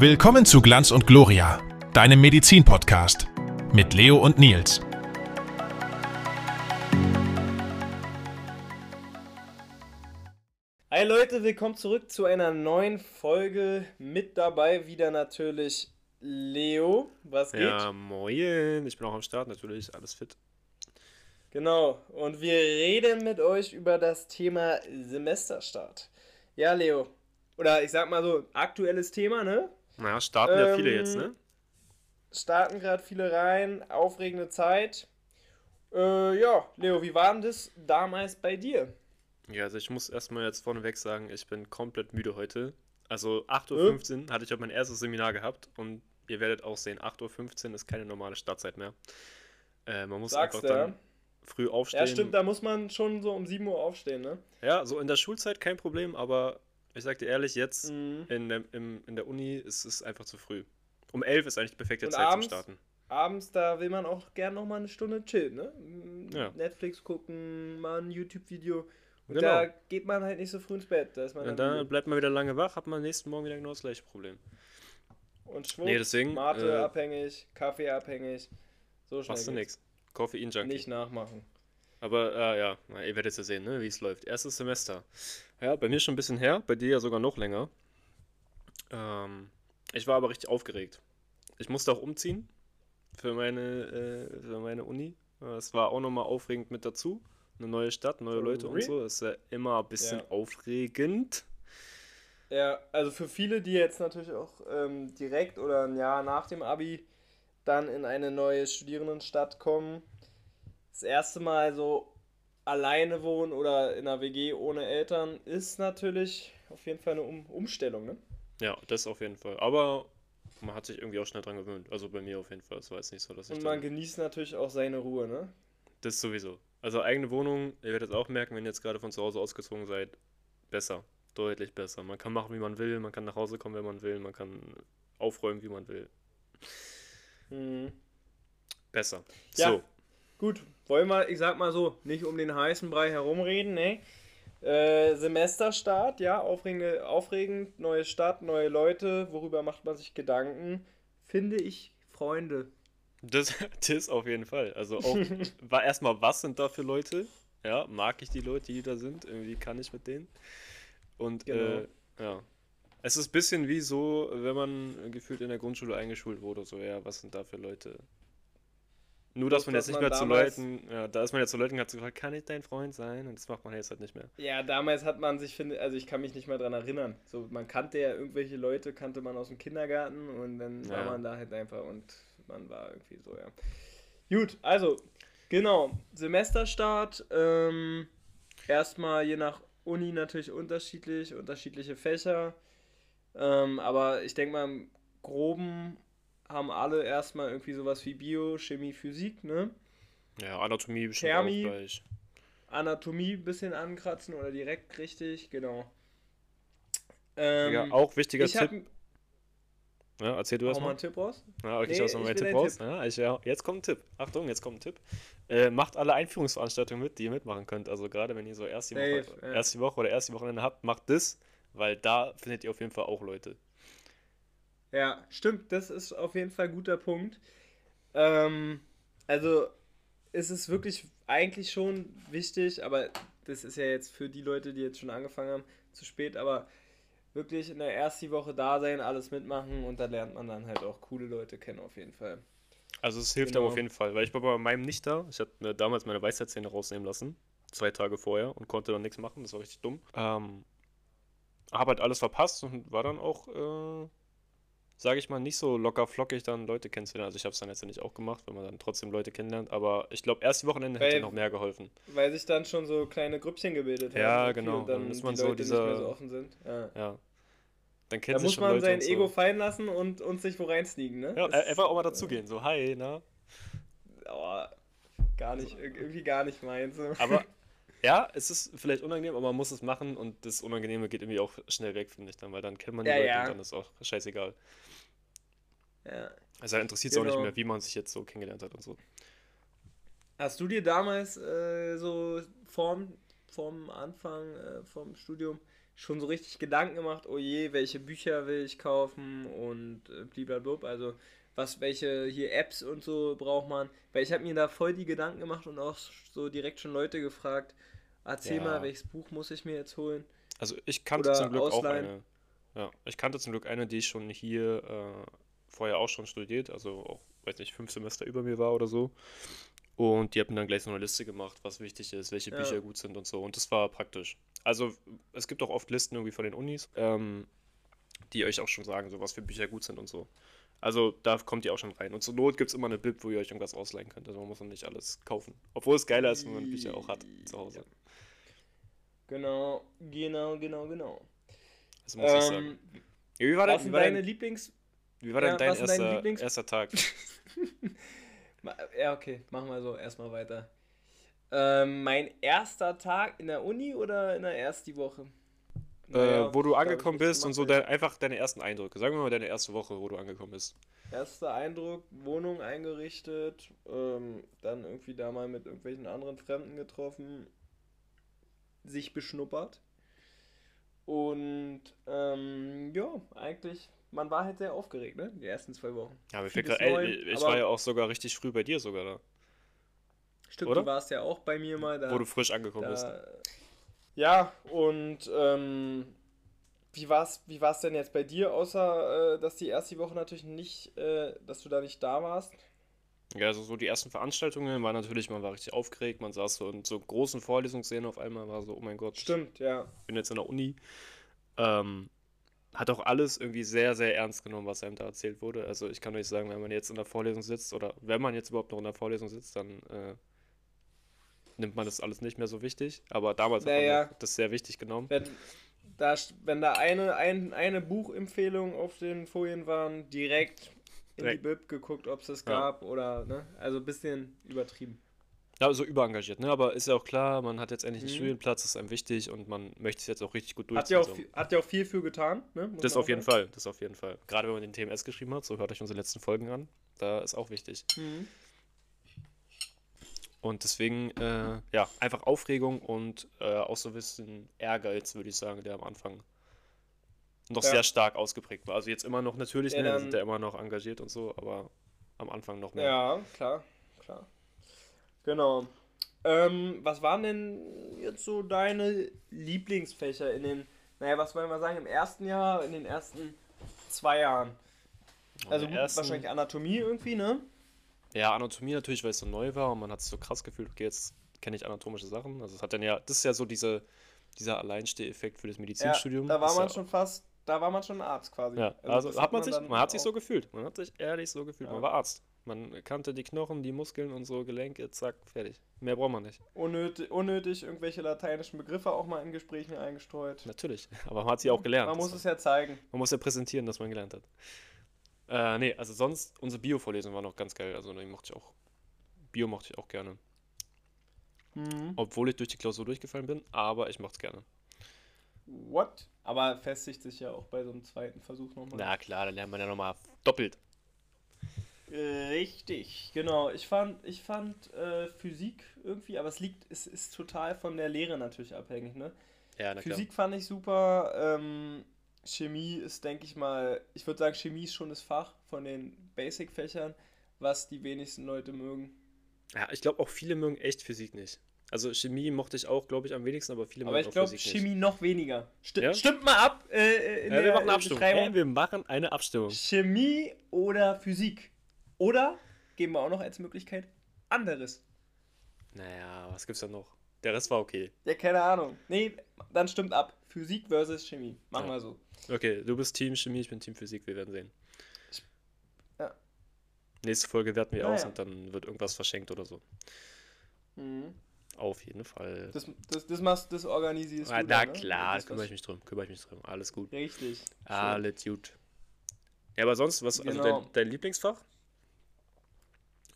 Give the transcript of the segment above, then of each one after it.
Willkommen zu Glanz und Gloria, deinem Medizin-Podcast mit Leo und Nils. Hi Leute, willkommen zurück zu einer neuen Folge. Mit dabei wieder natürlich Leo. Was geht? Ja, moin. Ich bin auch am Start, natürlich. Alles fit. Genau. Und wir reden mit euch über das Thema Semesterstart. Ja, Leo. Oder ich sag mal so, aktuelles Thema, ne? Naja, starten ja viele jetzt, ne? Ähm, Starten gerade viele rein, aufregende Zeit. Äh, ja, Leo, wie war denn das damals bei dir? Ja, also ich muss erstmal jetzt vorneweg sagen, ich bin komplett müde heute. Also 8.15 Uhr hatte ich auch mein erstes Seminar gehabt und ihr werdet auch sehen, 8.15 Uhr ist keine normale Startzeit mehr. Äh, man muss Sagst einfach du, dann früh aufstehen. Ja, stimmt, da muss man schon so um 7 Uhr aufstehen, ne? Ja, so in der Schulzeit kein Problem, aber ich sag dir ehrlich, jetzt Mhm. in, der, im, in der Uni ist es einfach zu früh. Um 11 ist eigentlich die perfekte Und Zeit abends? zum Starten. Abends, da will man auch gern noch mal eine Stunde chillen, ne? Ja. Netflix gucken, mal ein YouTube-Video. Und Genau. da geht man halt nicht so früh ins Bett. Da ist man Und dann dann bleibt man wieder lange wach, hat man am nächsten Morgen wieder genau das gleiche Problem. Und schwupp, Nee, deswegen, Mate äh, abhängig, Kaffee abhängig. So schnell Machst du nix. Koffein-Junkie. Nicht nachmachen. Aber äh, ja, na, ihr werdet ja sehen, ne, wie es läuft. Erstes Semester. Ja, bei mir schon ein bisschen her, bei dir ja sogar noch länger. Ähm, ich war aber richtig aufgeregt. Ich musste auch umziehen für meine, äh, für meine Uni. Äh, Es war auch nochmal aufregend mit dazu. Eine neue Stadt, neue For Leute und so. Das ist ja immer ein bisschen Ja. aufregend. Ja, also für viele, die jetzt natürlich auch ähm, direkt oder ein Jahr nach dem Abi dann in eine neue Studierendenstadt kommen, das erste Mal so alleine wohnen oder in einer WG ohne Eltern, ist natürlich auf jeden Fall eine um Umstellung, ne? Ja, das auf jeden Fall. Aber man hat sich irgendwie auch schnell dran gewöhnt. Also bei mir auf jeden Fall. Es war jetzt nicht so, dass ich Und man genießt natürlich auch seine Ruhe, ne? Das sowieso. Also eigene Wohnung, ihr werdet es auch merken, wenn ihr jetzt gerade von zu Hause ausgezogen seid, besser. Deutlich besser. Man kann machen, wie man will, man kann nach Hause kommen, wenn man will, man kann aufräumen, wie man will. Mhm. Besser. Ja. So, Gut, wollen wir, ich sag mal so, nicht um den heißen Brei herumreden, ne? Äh, Semesterstart, ja, aufregende, aufregend, neue Stadt, neue Leute, worüber macht man sich Gedanken? Finde ich Freunde. das, das auf jeden Fall. Also auch, war erstmal, was sind da für Leute? Ja, mag ich die Leute, die da sind? Irgendwie kann ich mit denen? Und Genau. äh, ja. Es ist ein bisschen wie so, wenn man gefühlt in der Grundschule eingeschult wurde, so, ja, was sind da für Leute? Nur, dass man jetzt nicht man mehr zu Leuten, ja, da ist man jetzt zu Leuten und hat so gefragt, kann ich dein Freund sein? Und das macht man jetzt halt nicht mehr. Ja, damals hat man sich, finde, also ich kann mich nicht mal dran erinnern. So, man kannte ja irgendwelche Leute, kannte man aus dem Kindergarten und dann war Ja. man da halt einfach und man war irgendwie so, ja. Gut, also, genau, Semesterstart, ähm, erstmal je nach Uni natürlich unterschiedlich, unterschiedliche Fächer, ähm, aber ich denke mal im Groben haben alle erstmal irgendwie sowas wie Bio, Chemie, Physik, ne? Ja, Anatomie bestimmt Thermi. auch gleich. Anatomie ein bisschen ankratzen oder direkt richtig, genau. Ähm, ja, auch wichtiger ich Tipp. Ja, erzähl du hau erst mal mal. einen Tipp raus. Ja, okay, ich Nee, lasse mal ich meinen Tipp raus. Ja, ich, ja, jetzt kommt ein Tipp. Achtung, jetzt kommt ein Tipp. Äh, macht alle Einführungsveranstaltungen mit, die ihr mitmachen könnt. Also gerade wenn ihr so erst die, Woche, Safe, ja. erst die Woche oder erst die Wochenende habt, macht das, weil da findet ihr auf jeden Fall auch Leute. Ja, stimmt, das ist auf jeden Fall ein guter Punkt. Ähm, also, es ist wirklich eigentlich schon wichtig, aber das ist ja jetzt für die Leute, die jetzt schon angefangen haben, zu spät, aber wirklich in der ersten Woche da sein, alles mitmachen und da lernt man dann halt auch coole Leute kennen, auf jeden Fall. Also es hilft Genau. aber auf jeden Fall, weil ich war bei meinem nicht da. Ich hatte mir damals meine Weisheitszähne rausnehmen lassen, zwei Tage vorher und konnte dann nichts machen. Das war richtig dumm. Ähm, habe halt alles verpasst und war dann auch, äh, sage ich mal, nicht so locker flockig dann Leute kennenzulernen. Also ich habe es dann letztendlich auch gemacht, wenn man dann trotzdem Leute kennenlernt. Aber ich glaube, erst die Wochenende hätte Weil- noch mehr geholfen. Weil sich dann schon so kleine Grüppchen gebildet Ja, haben. irgendwie genau. Und dann, Dann ist die man so Leute nicht dieser- mehr so offen sind. Ja. Ja. Dann Da kennt sich muss man Leute sein und so. Ego fallen lassen und, und sich wo reinsneaken, ne? Ja, Das- einfach auch mal dazugehen. So, hi, na? Oh, gar nicht, irgendwie gar nicht meins. Aber ja, es ist vielleicht unangenehm, aber man muss es machen und das Unangenehme geht irgendwie auch schnell weg, finde ich dann, weil dann kennt man die Ja, Leute ja. und dann ist auch scheißegal. ja. Also da interessiert es auch nicht Genau. mehr, wie man sich jetzt so kennengelernt hat und so. Hast du dir damals äh, so vorm, vorm Anfang, äh, vom Studium schon so richtig Gedanken gemacht, oh je, welche Bücher will ich kaufen und äh, blablabla. Also was, welche hier Apps und so braucht man. Weil ich habe mir da voll die Gedanken gemacht und auch so direkt schon Leute gefragt, erzähl Ja. mal, welches Buch muss ich mir jetzt holen? Also ich kannte Oder zum Glück ausleihen. auch eine. Ja, ich kannte zum Glück eine, die ich schon hier äh, vorher auch schon studiert, also auch, weiß nicht, fünf Semester über mir war oder so. Und die hat mir dann gleich so eine Liste gemacht, was wichtig ist, welche Ja. Bücher gut sind und so. Und das war praktisch. Also es gibt auch oft Listen irgendwie von den Unis, ähm, die euch auch schon sagen, so was für Bücher gut sind und so. Also da kommt ihr auch schon rein. Und zur Not gibt es immer eine Bib, wo ihr euch irgendwas ausleihen könnt. Also man muss dann nicht alles kaufen. Obwohl es geiler ist, wenn man Bücher auch hat zu Hause. Genau, genau, genau, genau. Das muss ich sagen. Ähm, Wie war, wie sind war, deine dein, Lieblings... wie war ja, denn dein erster, Lieblings- erster Tag? Ja, okay, machen wir so erstmal weiter. Ähm, mein erster Tag in der Uni oder in der ersten Woche? Naja, äh, wo du ich angekommen bist und so dein, einfach deine ersten Eindrücke. Sagen wir mal deine erste Woche, wo du angekommen bist. Erster Eindruck, Wohnung eingerichtet, ähm, dann irgendwie da mal mit irgendwelchen anderen Fremden getroffen, sich beschnuppert. Und ähm, ja, eigentlich, man war halt sehr aufgeregt, ne? Die ersten zwei Wochen. Ja, mir grad, neu, ey, ich aber- war ja auch sogar richtig früh bei dir sogar da, Stimmt, Oder? du warst ja auch bei mir mal da. wo du frisch angekommen bist. da ja, und ähm, wie war's, wie war's denn jetzt bei dir, außer äh, dass die erste Woche natürlich nicht, äh, dass du da nicht da warst? Ja, also so die ersten Veranstaltungen waren natürlich, man war richtig aufgeregt, man saß so in so großen Vorlesungssälen auf einmal, war so, oh mein Gott, Stimmt, ja. ich bin jetzt in der Uni. Ähm, hat auch alles irgendwie sehr, sehr ernst genommen, was einem da erzählt wurde. Also ich kann euch sagen, wenn man jetzt in der Vorlesung sitzt oder wenn man jetzt überhaupt noch in der Vorlesung sitzt, dann äh, nimmt man das alles nicht mehr so wichtig. Aber damals hat Naja. man noch das sehr wichtig genommen. Wenn da, wenn da eine, ein, eine Buchempfehlung auf den Folien waren, direkt in Direkt. die Bib geguckt, ob es das Ja. gab oder, ne? Also ein bisschen übertrieben. Ja, so überengagiert, ne? Aber ist ja auch klar, man hat jetzt endlich einen Mhm. Studienplatz, das ist einem wichtig und man möchte es jetzt auch richtig gut Hat durchziehen. ja auch, viel, hat ja auch viel für getan, ne? Muss Das auf jeden sagen. Fall, das auf jeden Fall. Gerade wenn man den TMS geschrieben hat, so hört euch unsere letzten Folgen an, da ist auch wichtig. Mhm. Und deswegen, äh, ja, einfach Aufregung und äh, auch so ein bisschen Ehrgeiz, würde ich sagen, der am Anfang noch Ja. sehr stark ausgeprägt war. Also jetzt immer noch natürlich, Ja, ne, sind ja immer noch engagiert und so, aber am Anfang noch mehr. Ja, klar, klar. Genau. Ähm, was waren denn jetzt so deine Lieblingsfächer in den, naja, was wollen wir sagen, im ersten Jahr, in den ersten zwei Jahren? Und Also gut, ersten- wahrscheinlich Anatomie irgendwie, ne? Ja, Anatomie natürlich, weil es so neu war und man hat sich so krass gefühlt, okay, jetzt kenne ich anatomische Sachen. Also es hat dann ja, das ist ja so diese, dieser Alleinsteheffekt für das Ja, Medizinstudium. da war man ja, schon fast, da war man schon Arzt quasi. Ja, also, das hat man sich, man hat sich so gefühlt. Man hat sich ehrlich so gefühlt. Ja. Man war Arzt. Man kannte die Knochen, die Muskeln und so, Gelenke, zack, fertig. Mehr braucht man nicht. unnötig, unnötig irgendwelche lateinischen Begriffe auch mal in Gesprächen eingestreut. Natürlich. Aber man hat sie auch gelernt. Man muss es ja zeigen. man muss ja präsentieren, dass man gelernt hat. Äh, nee, also sonst, unsere Bio-Vorlesung war noch ganz geil. Also die mochte ich auch. Bio mochte ich auch gerne. Mhm. Obwohl ich durch die Klausur durchgefallen bin, aber ich mochte es gerne. What? Aber festigt sich ja auch bei so einem zweiten Versuch nochmal. Na klar, da lernt man ja nochmal doppelt. Richtig, genau. Ich fand, ich fand äh, Physik irgendwie, aber es liegt, es ist total von der Lehre natürlich abhängig, ne? Ja, na klar. Physik fand ich super. Ähm, Chemie ist, denke ich mal, ich würde sagen, Chemie ist schon das Fach von den Basic-Fächern, was die wenigsten Leute mögen. Ja, ich glaube auch viele mögen echt Physik nicht. Also Chemie mochte ich auch, glaube ich, am wenigsten, aber viele Aber mögen ich glaube, Chemie noch weniger. Sti Ja? Stimmt mal ab äh, in nicht. Ja, wir der machen eine Abstimmung. Beschreibung. Hey, wir machen eine Abstimmung. Chemie oder Physik. Oder, geben wir auch noch als Möglichkeit, anderes. Naja, was gibt's da noch? Der Rest war okay. Ja, keine Ahnung. Nee, dann stimmt ab. Physik versus Chemie. Machen Ja. wir so. Okay, du bist Team Chemie, ich bin Team Physik, wir werden sehen. Ja. Nächste Folge werten wir Naja. aus und dann wird irgendwas verschenkt oder so. Mhm. Auf jeden Fall. Das, das, das, machst, das organisierst Ah, du na dann, ne? klar, Das, kümmere ich mich drum, kümmere ich mich drum. Alles gut. Richtig. Alles gut. Ja, aber sonst, was, also Genau. dein, dein Lieblingsfach?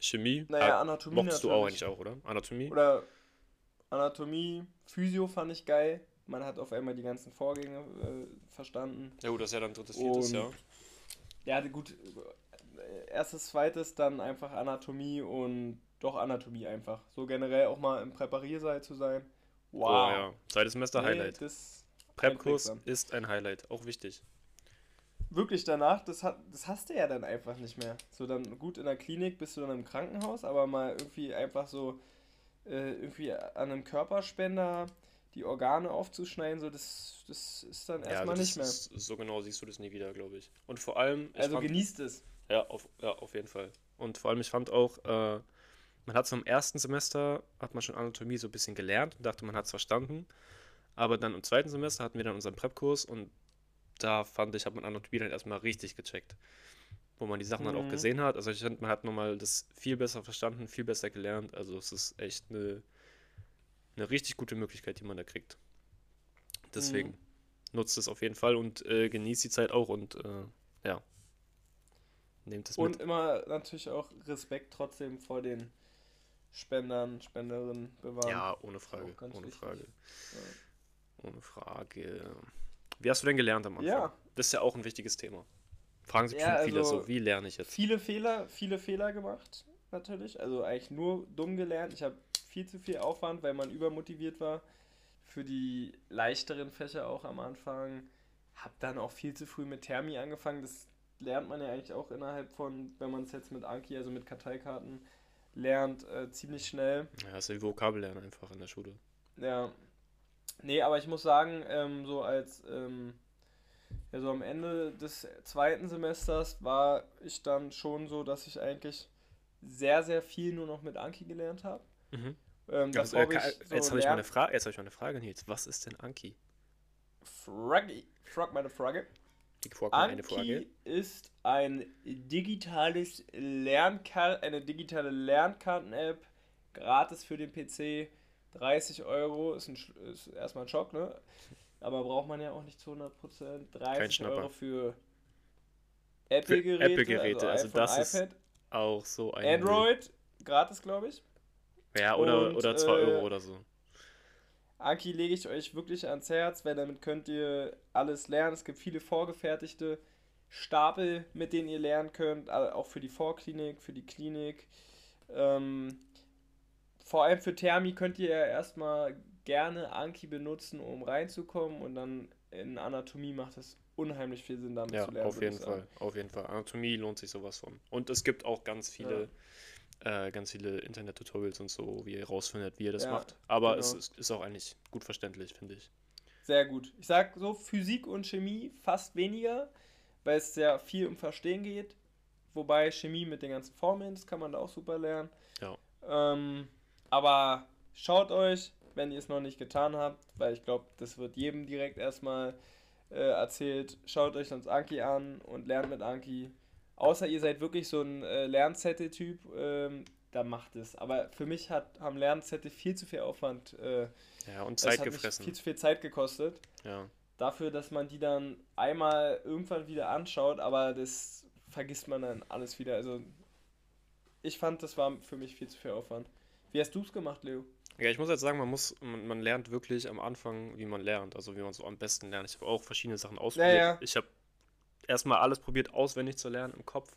Chemie? Naja, Ah, Anatomie mochtest du auch natürlich. eigentlich auch, oder? Anatomie? Oder Anatomie, Physio fand ich geil. Man hat auf einmal die ganzen Vorgänge äh, verstanden. Ja gut, das ist ja dann drittes, viertes, Und- ja. Ja, gut. Erstes, zweites, dann einfach Anatomie und doch Anatomie einfach. So generell auch mal im Präpariersaal zu sein. Wow. Oh ja, zweites Semester Nee, Highlight. Prep-Kurs ist ein Highlight, auch wichtig. Wirklich danach, das, hat, das hast du ja dann einfach nicht mehr. So dann gut in der Klinik bist du dann im Krankenhaus, aber mal irgendwie einfach so äh, irgendwie an einem Körperspender die Organe aufzuschneiden, so das, das ist dann erstmal das nicht mehr. Ist, so genau siehst du das nie wieder, glaube ich. Und vor allem, Also fand- genießt es. Ja, auf, ja, auf jeden Fall. Und vor allem, ich fand auch, äh, man hat so im ersten Semester, hat man schon Anatomie so ein bisschen gelernt und dachte, man hat es verstanden. Aber dann im zweiten Semester hatten wir dann unseren Prep-Kurs und da fand ich, hat man Anatomie dann erstmal richtig gecheckt. Wo man die Sachen dann auch Mhm. gesehen hat. Also ich finde, man hat nochmal das viel besser verstanden, viel besser gelernt. Also es ist echt eine, eine richtig gute Möglichkeit, die man da kriegt. Deswegen Mhm. nutzt es auf jeden Fall und äh, genießt die Zeit auch und äh, ja. Nehmt es Und mit. immer natürlich auch Respekt trotzdem vor den Spendern, Spenderinnen bewahren. Ja, ohne Frage. Ohne wichtig. Frage. Ohne Frage. Wie hast du denn gelernt am Anfang? Ja. Das ist ja auch ein wichtiges Thema. Fragen sich Ja, bestimmt viele also- so, wie lerne ich jetzt? Viele Fehler, viele Fehler gemacht, natürlich. Also eigentlich nur dumm gelernt. Ich habe viel zu viel Aufwand, weil man übermotiviert war. Für die leichteren Fächer auch am Anfang. Hab dann auch viel zu früh mit Thermi angefangen. Das lernt man ja eigentlich auch innerhalb von, wenn man es jetzt mit Anki, also mit Karteikarten, lernt, äh, ziemlich schnell. Ja, ist wie Vokabellernen einfach in der Schule. Ja. Nee, aber ich muss sagen, ähm, so als ähm, ja, so am Ende des zweiten Semesters war ich dann schon so, dass ich eigentlich sehr, sehr viel nur noch mit Anki gelernt habe. Mhm. Ähm, davor äh, so jetzt habe ich, mal eine Lern- Fra- jetzt hab ich mal eine Frage, Nils. Was ist denn Anki? Fraggy. Frag meine Frage. Mal eine Frage. Anki ist ein digitales Lernkar eine digitale Lernkarten-App, gratis für den PC, 30 Euro, ist, ein, ist erstmal ein Schock, ne? Aber braucht man ja auch nicht zu 100%. 30 Schnapper. Euro für Apple-Geräte, Apple-Geräte, also iPhone, das ist iPad, Auch so ein. Android, gratis, glaube ich. Ja, oder, Und, oder 2 äh, Euro oder so. Anki lege ich euch wirklich ans Herz, weil damit könnt ihr alles lernen. Es gibt viele vorgefertigte Stapel, mit denen ihr lernen könnt, a- auch für die Vorklinik, für die Klinik. Ähm, vor allem für Thermi könnt ihr ja erstmal gerne Anki benutzen, um reinzukommen und dann in Anatomie macht es unheimlich viel Sinn, damit Ja, zu lernen. auf jeden. Fall. Auf jeden Fall. Anatomie lohnt sich sowas von. Und es gibt auch ganz viele, äh, ganz viele Internet-Tutorials und so, wie ihr rausfindet, wie ihr das Ja, macht. Aber genau. es ist, ist auch eigentlich gut verständlich, finde ich. Sehr gut. Ich sag so, Physik und Chemie fast weniger, weil es sehr viel um Verstehen geht. Wobei Chemie mit den ganzen Formeln, das kann man da auch super lernen. Ja. Ähm, aber schaut euch, wenn ihr es noch nicht getan habt, weil ich glaube, das wird jedem direkt erstmal äh, erzählt, schaut euch sonst Anki an und lernt mit Anki. Außer ihr seid wirklich so ein äh, Lernzettel-Typ, ähm, da macht es. Aber für mich hat, haben Lernzettel viel zu viel Aufwand. Äh, Ja, und es Zeit gefressen. viel zu viel Zeit gekostet Ja. dafür, dass man die dann einmal irgendwann wieder anschaut, aber das vergisst man dann alles wieder. Also ich fand, das war für mich viel zu viel Aufwand. Wie hast du es gemacht, Leo? Ja, ich muss jetzt sagen, man muss, man, man lernt wirklich am Anfang, wie man lernt, also wie man so am besten lernt. Ich habe auch verschiedene Sachen ausprobiert. ja. Ich habe erstmal alles probiert, auswendig zu lernen im Kopf,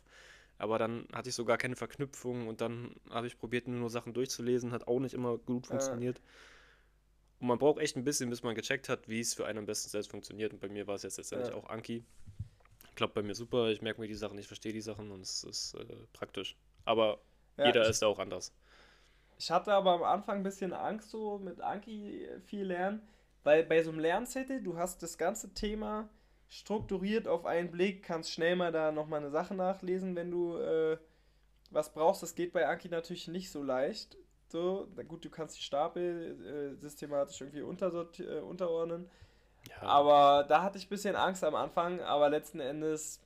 aber dann hatte ich so gar keine Verknüpfung und dann habe ich probiert, nur Sachen durchzulesen, hat auch nicht immer gut funktioniert. Und man braucht echt ein bisschen, bis man gecheckt hat, wie es für einen am besten selbst funktioniert. Und bei mir war es jetzt letztendlich Ja. auch Anki. Klappt bei mir super, ich merke mir die Sachen, ich verstehe die Sachen und es ist äh, praktisch. Aber Ja, jeder ich, ist auch anders. ich hatte aber am Anfang ein bisschen Angst, so mit Anki viel lernen, weil bei so einem Lernzettel, du hast das ganze Thema strukturiert auf einen Blick, kannst schnell mal da nochmal eine Sache nachlesen, wenn du äh, was brauchst. Das geht bei Anki natürlich nicht so leicht. So, na gut, du kannst die Stapel äh, systematisch irgendwie äh, unterordnen. Ja. Aber da hatte ich ein bisschen Angst am Anfang, aber letzten Endes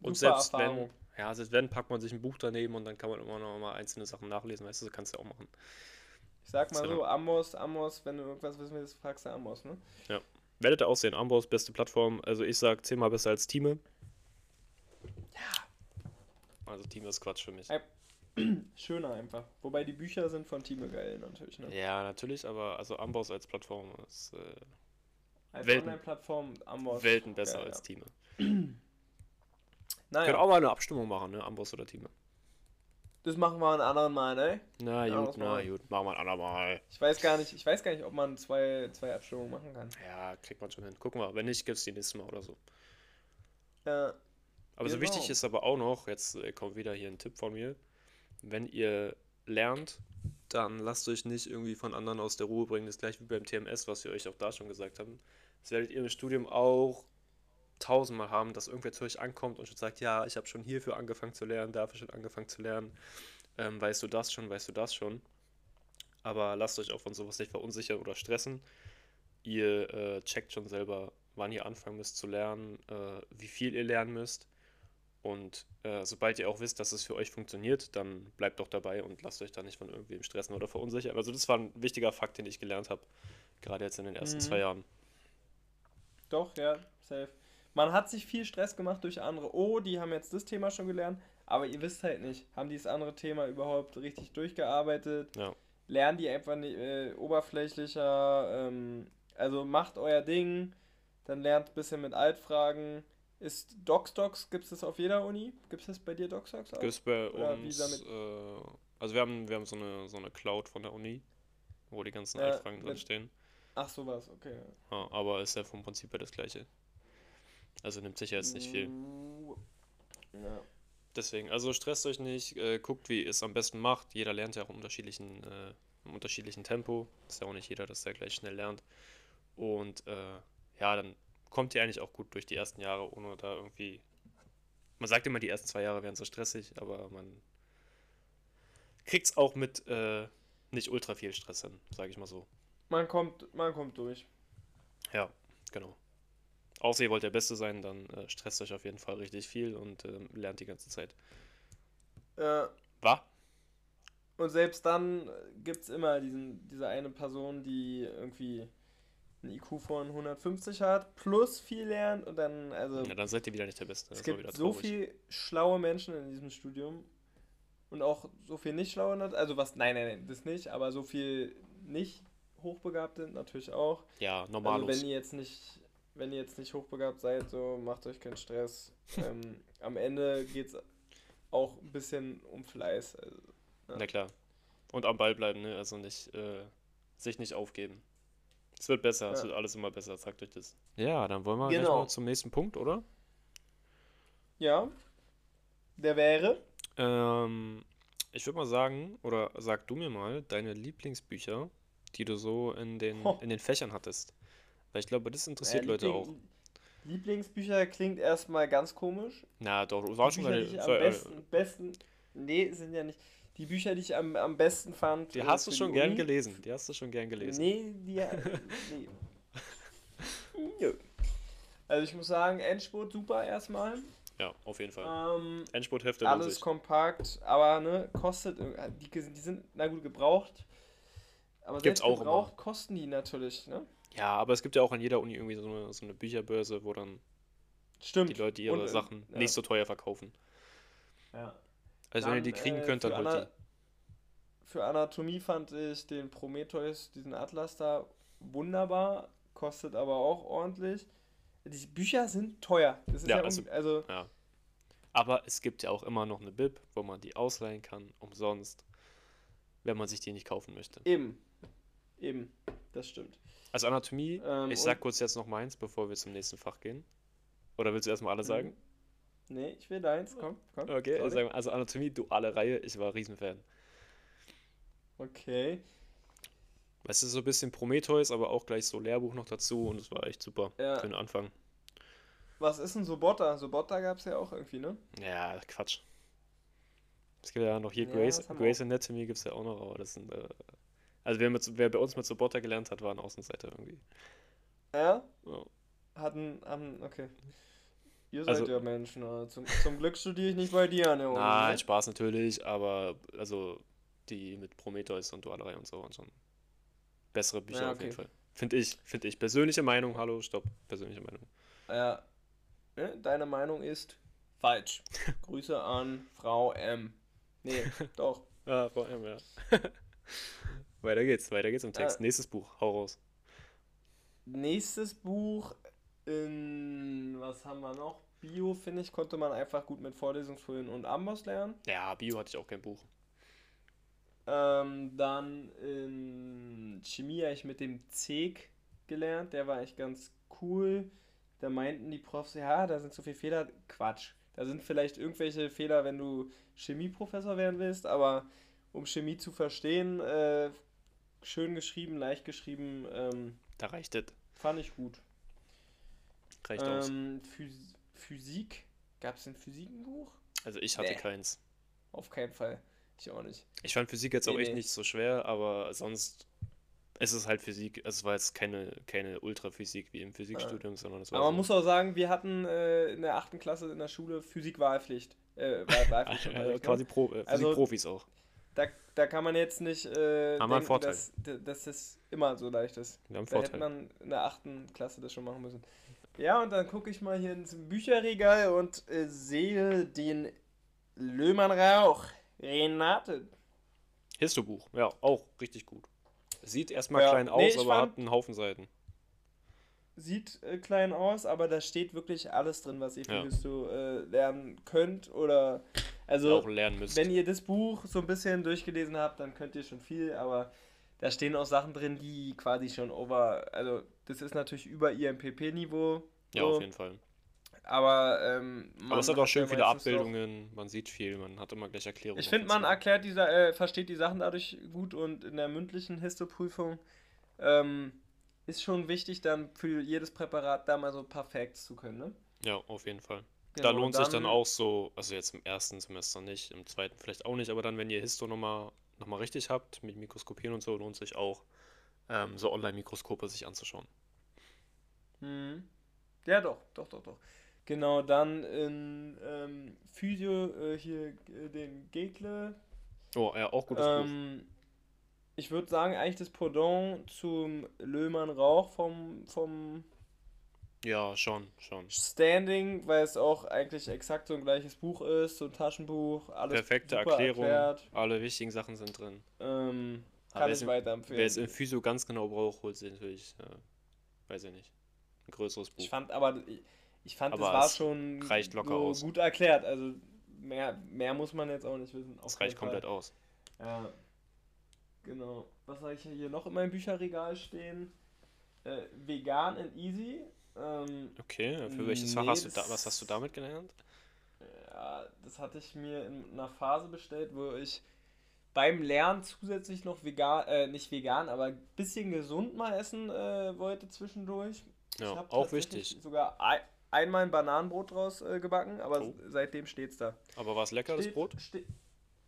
Und selbst Erfahrung. wenn, ja, selbst wenn, packt man sich ein Buch daneben und dann kann man immer noch mal einzelne Sachen nachlesen, weißt du, das kannst du ja auch machen. Ich sag mal So. Amos, Amos, wenn du irgendwas wissen willst, fragst du Amos, ne? Werdet ihr aussehen, Amboss, beste Plattform, also ich sag zehnmal besser als Time. Ja. Also Time ist Quatsch für mich. Schöner einfach. Wobei die Bücher sind von Time geil natürlich, ne? Ja, natürlich, aber also Amboss als Plattform ist äh, Als Welten. Online-Plattform Amos. Welten besser geil, als ja. Time. Naja, Können auch mal eine Abstimmung machen, ne? Amboss oder Time. Das machen wir ein anderen Mal, ne? Na Ja, gut, na gut, machen wir ein andermal. Ich weiß gar nicht, ich weiß gar nicht, ob man zwei, zwei Abstimmungen machen kann. Ja, kriegt man schon hin. Gucken wir. Wenn nicht, gibt's die nächste Mal oder so. Ja, Aber so Genau. wichtig ist aber auch noch, jetzt äh, kommt wieder hier ein Tipp von mir, wenn ihr lernt, dann lasst euch nicht irgendwie von anderen aus der Ruhe bringen. Das ist gleich wie beim TMS, was wir euch auch da schon gesagt haben. Das werdet ihr im Studium auch tausendmal haben, dass irgendwer zu euch ankommt und schon sagt, ja, ich habe schon hierfür angefangen zu lernen, dafür schon angefangen zu lernen. Ähm, weißt du das schon, weißt du das schon. Aber lasst euch auch von sowas nicht verunsichern oder stressen. Ihr äh, checkt schon selber, wann ihr anfangen müsst zu lernen, äh, wie viel ihr lernen müsst. Und äh, sobald ihr auch wisst, dass es für euch funktioniert, dann bleibt doch dabei und lasst euch da nicht von irgendwem stressen oder verunsichern. Also das war ein wichtiger Fakt, den ich gelernt habe, gerade jetzt in den ersten Mhm. zwei Jahren. doch, ja, safe. Man hat sich viel Stress gemacht durch andere. Oh, die haben jetzt das Thema schon gelernt, aber ihr wisst halt nicht, haben die das andere Thema überhaupt richtig durchgearbeitet? Ja. Lernen die einfach nicht, äh, oberflächlicher? Ähm, also macht euer Ding, dann lernt ein bisschen mit Altfragen. Ist DocSdocs, gibt es das auf jeder Uni? Gibt es das bei dir DocSdocs auch? Gibt es bei Oder uns, äh, also wir haben, wir haben so eine, so eine Cloud von der Uni, wo die ganzen Ja, Altfragen drin mit- stehen. Ach, sowas, okay. Ja, aber ist ja vom Prinzip her das gleiche. Also nimmt sicher jetzt nicht viel. Ja. Deswegen, also stresst euch nicht, äh, guckt, wie ihr es am besten macht. Jeder lernt ja auch im unterschiedlichen, äh, im unterschiedlichen Tempo. Ist ja auch nicht jeder, dass der gleich schnell lernt. Und äh, ja, dann kommt ihr eigentlich auch gut durch die ersten Jahre, ohne da irgendwie. Man sagt immer, die ersten zwei Jahre wären so stressig, aber man kriegt es auch mit äh, nicht ultra viel Stress hin, sage ich mal so. Man kommt, man kommt durch. Ja, genau. Außer ihr wollt der Beste sein, dann äh, stresst euch auf jeden Fall richtig viel und ähm, lernt die ganze Zeit. Äh, Wa? Und selbst dann gibt es immer diesen, diese eine Person, die irgendwie ein IQ von 150 hat, plus viel lernt und dann, also Ja, dann seid ihr wieder nicht der Beste. es war gibt so traurig. viel schlaue Menschen in diesem Studium und auch so viel nicht schlaue, also was, nein, nein, nein, das nicht, aber so viel nicht hochbegabte natürlich auch. Ja, Also normalos. wenn ihr jetzt nicht, wenn ihr jetzt nicht hochbegabt seid, so macht euch keinen Stress. ähm, am Ende geht es auch ein bisschen um Fleiß. Also, Na klar. Und am Ball bleiben, ne? Also nicht, äh, sich nicht aufgeben. Es wird besser, es Ja. wird alles immer besser, sagt euch das. Ja, dann wollen wir mal zum nächsten Punkt, oder? ja, der wäre. Ähm, ich würde mal sagen, oder sag du mir mal, deine Lieblingsbücher, die du so in den, in den Fächern hattest. Weil ich glaube, das interessiert Äh, Leute auch. Lieblingsbücher klingt erstmal ganz komisch. Na doch, war Die schon Bücher, deine. die ich am äh, besten, besten. Nee, sind ja nicht. Die Bücher, die ich am, am besten fand. Die äh, hast du schon gern Uni. gelesen. Die hast du schon gern gelesen. Nee, die. nee. Nö. Also ich muss sagen, Endspurt super erstmal. Ja, auf jeden Fall. Ähm, Endspurthefte alles sich. kompakt, aber ne, kostet, die, die sind, na gut, gebraucht. Aber Gibt's auch gebraucht kosten die natürlich, ne? Ja, aber es gibt ja auch an jeder Uni irgendwie so eine, so eine Bücherbörse, wo dann Stimmt. die Leute ihre Und, äh, Sachen ja. nicht so teuer verkaufen. Ja. Also wenn ihr Dann, die kriegen äh, könnt, dann holt Ana- die. Für Anatomie fand ich den Prometheus, diesen Atlas da, wunderbar, kostet aber auch ordentlich. Die Bücher sind teuer. Das ist Ja, ja, also- also, also Ja. Aber es gibt ja auch immer noch eine Bib, wo man die ausleihen kann, umsonst, wenn man sich die nicht kaufen möchte. eben. Eben. Das stimmt. Also Anatomie, Ähm, ich sag kurz jetzt noch meins, bevor wir zum nächsten Fach gehen. Oder willst du erstmal alle sagen? Nee, ich will deins. Komm, komm. Okay, sag, also Anatomie, duale Reihe, ich war Riesenfan. Okay. Es ist so ein bisschen Prometheus, aber auch gleich so Lehrbuch noch dazu und es war echt super Ja. für den Anfang. Was ist ein Sobotta? Sobotta gab es ja auch irgendwie, ne? Ja, Quatsch. Es gibt ja noch hier Ja, Grace, Grace Anatomy gibt es ja auch noch, aber das sind, äh, also wer, mit, wer bei uns mit Sobotta gelernt hat, war ein Außenseiter irgendwie. Ja? Ja. Hatten, haben, okay. Ihr seid Also- ja Menschen. Zum, zum Glück studiere ich nicht bei dir an der Uni. Nein, ne? Spaß natürlich, aber also die mit Prometheus und Dualerei und so waren schon bessere Bücher Ja, auf jeden okay. Fall. Finde ich, finde ich. Persönliche Meinung, hallo, stopp, persönliche Meinung. Ja. Ne? Deine Meinung ist falsch. Grüße an Frau M. Nee, doch. Ah, Frau M, ja. weiter geht's, weiter geht's im Text. Ja. Nächstes Buch, hau raus. Nächstes Buch in, was haben wir noch? Bio, finde ich, konnte man einfach gut mit Vorlesungsfolien und Amboss lernen. Ja, Bio hatte ich auch kein Buch. Ähm, dann in Chemie habe ich mit dem Zeg gelernt, der war echt ganz cool. Da meinten die Profs, ja, da sind so viele Fehler. Quatsch. Da sind vielleicht irgendwelche Fehler, wenn du Chemieprofessor werden willst, aber um Chemie zu verstehen, äh, schön geschrieben, leicht geschrieben, ähm, Da reicht es. fand ich gut. Reicht aus. Ähm, Phys Physik, gab es ein Buch? Also ich hatte nee. keins. Auf keinen Fall. Ich auch nicht. Ich fand Physik jetzt auch Nee, echt nee. nicht so schwer, aber sonst ist es halt Physik. Also es war jetzt keine, keine Ultraphysik wie im Physikstudium, sondern es war Aber man so- muss auch sagen, wir hatten äh, in der achten Klasse in der Schule Physik-Wahlpflicht. Äh, Wahl Wahlpflicht äh, quasi Pro, äh, Also- Physikprofis auch. Da, da kann man jetzt nicht äh, denken, Vorteil. dass, dass das immer so leicht ist. Wir haben Da hätte Vorteil. man in der achten Klasse das schon machen müssen. Ja, und dann gucke ich mal hier ins Bücherregal und äh, sehe den Löhmann Rauch. Renate. Histobuch, ja, auch richtig gut. Sieht erstmal Ja, klein nee, aus, aber hat einen Haufen Seiten. Sieht äh, klein aus, aber da steht wirklich alles drin, was ihr für Ja. Histo äh, lernen könnt. Oder also wenn ihr das Buch so ein bisschen durchgelesen habt, dann könnt ihr schon viel, aber da stehen auch Sachen drin, die quasi schon over, also das ist natürlich über IMPP-Niveau. ja, so, auf jeden Fall. Aber, ähm, man Aber es hat auch schön ja viele Abbildungen, man sieht viel, man hat immer gleich Erklärungen. Ich finde, man erklärt die, äh, versteht die Sachen dadurch gut und in der mündlichen Histoprüfung ähm, ist schon wichtig, dann für jedes Präparat da mal so ein paar Facts zu können. Ne? Ja, auf jeden Fall. Da Genau, lohnt sich dann auch so, also jetzt im ersten Semester nicht, im zweiten vielleicht auch nicht, aber dann, wenn ihr Histo nochmal noch mal richtig habt, mit Mikroskopieren und so, lohnt sich auch, ähm, so Online-Mikroskope sich anzuschauen. Mhm. Ja, doch, doch, doch, doch. Genau, dann in ähm, Physio äh, hier äh, den Gekle. Oh, ja, auch gutes Buch. Ähm, ich würde sagen, eigentlich das Pendant zum Löhmann Rauch vom, vom Ja, schon, schon. Standing, weil es auch eigentlich exakt so ein gleiches Buch ist, so ein Taschenbuch, alles Perfekte super Erklärung, erklärt. alle wichtigen Sachen sind drin. Ähm, Aber kann wer ich es- weiterempfehlen. Wer es in Physio ganz genau braucht, holt sich natürlich, äh, weiß ich nicht, ein größeres Buch. Ich fand aber, ich fand, Aber es war es schon reicht locker so aus. gut erklärt. Also mehr, mehr muss man jetzt auch nicht wissen. das auf reicht Fall. komplett aus. Ja. Genau. Was habe ich hier noch in meinem Bücherregal stehen? Äh, vegan and easy. Ähm, Okay, für welches Nee, Fach hast du da, das- was hast du damit gelernt? ja, das hatte ich mir in einer Phase bestellt, wo ich beim Lernen zusätzlich noch vegan, äh, nicht vegan, aber ein bisschen gesund mal essen äh, wollte zwischendurch. Ja, auch wichtig. Sogar ein, einmal ein Bananenbrot draus äh, gebacken, aber Oh. seitdem steht's da. Aber war es lecker, das Steht- Brot? ste-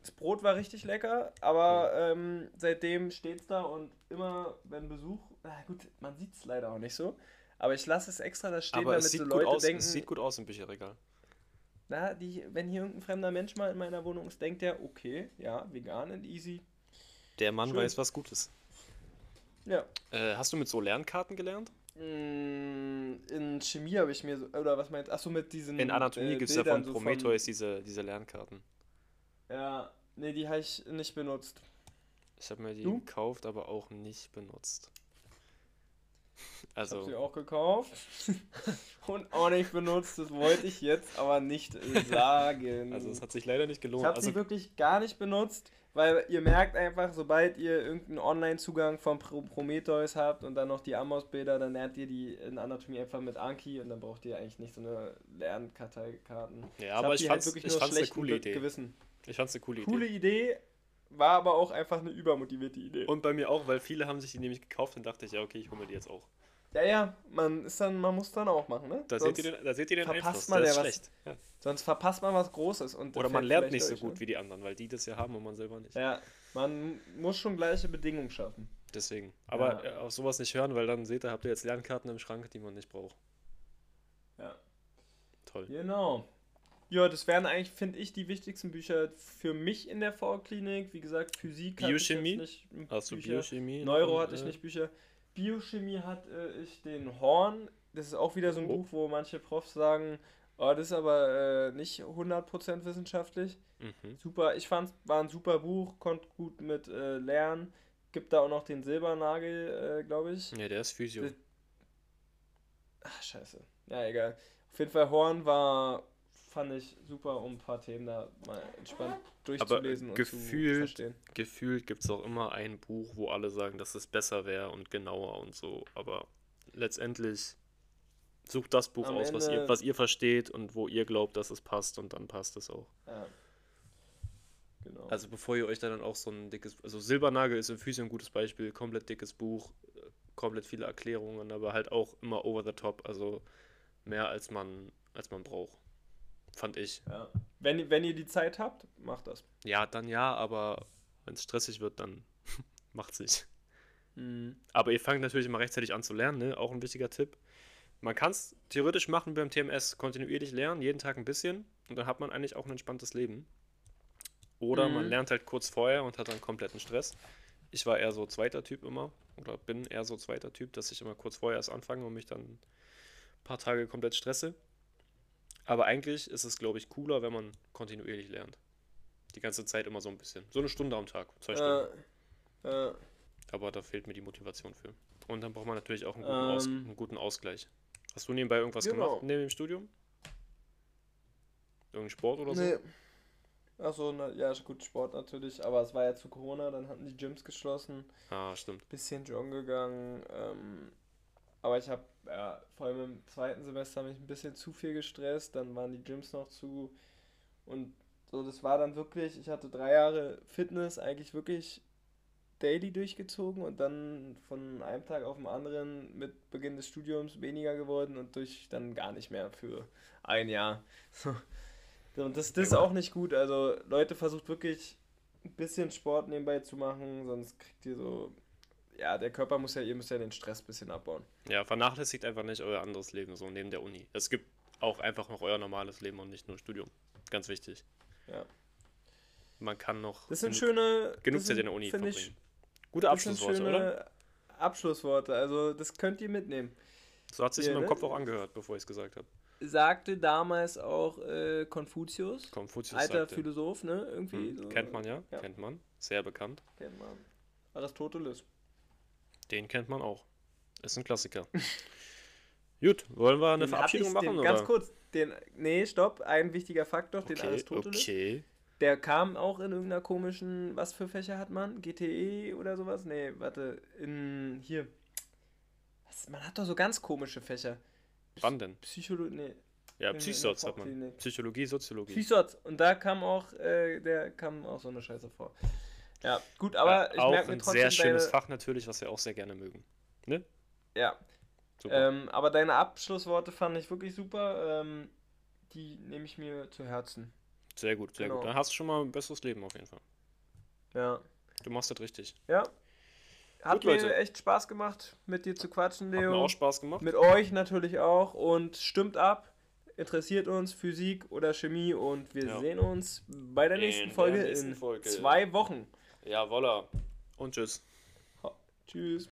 das Brot war richtig lecker, aber ähm, seitdem steht's da und immer, wenn Besuch, na gut, man sieht's leider auch nicht so, aber ich lasse es extra da stehen, Aber damit so gut Leute aus, denken, es sieht gut aus im Bücherregal. na, die, wenn hier irgendein fremder Mensch mal in meiner Wohnung ist, denkt der, okay, ja, vegan and easy. Der Mann Schön. weiß, was gut ist. Ja. Äh, hast du mit so Lernkarten gelernt? Mm, In Chemie habe ich mir so, oder was meinst Achso, mit diesen. In Anatomie äh, gibt es ja von so Prometheus diese, diese Lernkarten. Ja, nee, die habe ich nicht benutzt. Ich habe mir die Du? gekauft, aber auch nicht benutzt. Ich habe sie Also, auch gekauft und auch nicht benutzt. Das wollte ich jetzt aber nicht sagen. also es hat sich leider nicht ich gelohnt. habe Also, sie wirklich gar nicht benutzt, weil ihr merkt einfach, sobald ihr irgendeinen Online-Zugang von Pro Prometheus habt und dann noch die Amos-Bilder, dann lernt ihr die in Anatomie einfach mit Anki und dann braucht ihr eigentlich nicht so eine Lernkarteikarten. ja, aber hab ich die fand's, wirklich ich nur fand's eine coole Idee. Gewissen. Ich fand's eine coole, Coole Idee. War aber auch einfach eine übermotivierte Idee. Und bei mir auch, weil viele haben sich die nämlich gekauft und dachte ich, ja, okay, ich hole mir die jetzt auch. ja, ja, man ist dann, man muss dann auch machen, ne? Da, sonst, seht ihr den, da seht ihr den verpasst Einfluss. man der ist ja was. schlecht. Ja. sonst verpasst man was Großes. Und Oder das man lernt nicht so gut ne? wie die anderen, weil die das ja haben und man selber nicht. Ja, man muss schon gleiche Bedingungen schaffen. Deswegen. Aber Ja. äh, auf sowas nicht hören, weil dann seht ihr, habt ihr jetzt Lernkarten im Schrank, die man nicht braucht. Ja. Toll. Genau. Ja, das wären eigentlich, finde ich, die wichtigsten Bücher für mich in der Vorklinik. Wie gesagt, Physik hatte ich Biochemie? nicht Hast du Bücher. Biochemie? Neuro hatte ich äh, nicht Bücher. Biochemie hatte ich den Horn. Das ist auch wieder so ein Oh. Buch, wo manche Profs sagen, oh, das ist aber äh, nicht 100% wissenschaftlich. Mhm. Super, ich fand war ein super Buch, konnte gut mit äh, lernen. Gibt da auch noch den Silbernagel, äh, glaube ich. Ja, der ist Physio. Das- Ach, scheiße. Ja, egal. Auf jeden Fall, Horn war fand ich super, um ein paar Themen da mal entspannt Aber durchzulesen und zu gefühlt, verstehen. gefühlt gibt es auch immer ein Buch, wo alle sagen, dass es besser wäre und genauer und so. Aber letztendlich sucht das Buch Am aus, was ihr, was ihr versteht und wo ihr glaubt, dass es passt und dann passt es auch. Ja. Genau. Also bevor ihr euch da dann auch so ein dickes, also Silbernagel ist in Physio ein gutes Beispiel, komplett dickes Buch, äh, komplett viele Erklärungen, aber halt auch immer over the top, also mehr als man, als man braucht. Fand ich. ja. wenn, ihr- wenn ihr die Zeit habt, macht das. Ja, dann ja, aber wenn es stressig wird, dann macht's nicht. Mhm. Aber ihr fangt natürlich immer rechtzeitig an zu lernen, ne? Auch ein wichtiger Tipp. Man kann es theoretisch machen beim TMS, kontinuierlich lernen, jeden Tag ein bisschen und dann hat man eigentlich auch ein entspanntes Leben. Oder man Mhm. lernt halt kurz vorher und hat dann kompletten Stress. Ich war eher so zweiter Typ immer oder bin eher so zweiter Typ, dass ich immer kurz vorher erst anfange und mich dann ein paar Tage komplett stresse. Aber eigentlich ist es, glaube ich, cooler, wenn man kontinuierlich lernt. Die ganze Zeit immer so ein bisschen. So eine Stunde am Tag, zwei Stunden. Äh, äh, Aber da fehlt mir die Motivation für. Und dann braucht man natürlich auch einen guten, Aus Ähm, einen guten Ausgleich. Hast du nebenbei irgendwas genau. gemacht neben dem Studium? Irgendein Sport oder so? nee. Achso, ja, ist gut, Sport natürlich, aber es war ja zu Corona, dann hatten die Gyms geschlossen, Ah, stimmt. bisschen joggen gegangen, ähm, aber ich habe, ja, vor allem im zweiten Semester mich ein bisschen zu viel gestresst, dann waren die Gyms noch zu und so, das war dann wirklich, ich hatte drei Jahre Fitness eigentlich wirklich daily durchgezogen und dann von einem Tag auf den anderen mit Beginn des Studiums weniger geworden und durch dann gar nicht mehr für ein Jahr. So. Und das, das ist auch nicht gut. Also Leute, versucht wirklich ein bisschen Sport nebenbei zu machen, sonst kriegt ihr so, ja, der Körper muss ja, ihr müsst ja den Stress ein bisschen abbauen. Ja, vernachlässigt einfach nicht euer anderes Leben, so neben der Uni. Es gibt auch einfach noch euer normales Leben und nicht nur Studium. Ganz wichtig. Ja. Man kann noch Das sind schöne, genug Zeit in der Uni finde verbringen. ich, Gute das sind Abschlussworte, schöne oder? Abschlussworte, also das könnt ihr mitnehmen. So hat sich Ja, in meinem ne? Kopf auch angehört, bevor ich es gesagt habe. Sagte damals auch äh, Konfuzius, Konfuzius alter sagte. Philosoph, ne? Irgendwie. Hm, so. kennt man ja, Ja. kennt man. Sehr bekannt. Kennt man. Aristoteles. Den kennt man auch. Ist ein Klassiker. Gut, wollen wir eine Den Verabschiedung machen? Den, oder? Ganz kurz, den, nee, stopp, ein wichtiger Fakt noch, den Okay, Aristoteles. okay. Der kam auch in irgendeiner komischen, was für Fächer hat man? GTE oder sowas? Nee, warte, in, hier. Was, man hat doch so ganz komische Fächer. Wann denn? Psychologie, nee, Ja, der hat man. Psychologie, Soziologie. Psychos. Und da kam auch, äh, der kam auch so eine Scheiße vor. Ja, gut, aber Äh, ich auch merke mir ein trotzdem sehr schönes deine, Fach natürlich, was wir auch sehr gerne mögen. Ne? Ja, ähm, aber deine Abschlussworte fand ich wirklich super. Ähm, die nehme ich mir zu Herzen. sehr gut, sehr genau. gut. Dann hast du schon mal ein besseres Leben auf jeden Fall. Ja. Du machst das richtig. Ja. Hat Gut, mir Leute. echt Spaß gemacht, mit dir zu quatschen, Hat mir Leo. auch Spaß gemacht. Mit euch natürlich auch. Und stimmt ab. Interessiert uns Physik oder Chemie. Und wir Ja. sehen uns bei der In nächsten der Folge nächsten in Folge. zwei Wochen. Ja, voila. Und tschüss. Tschüss.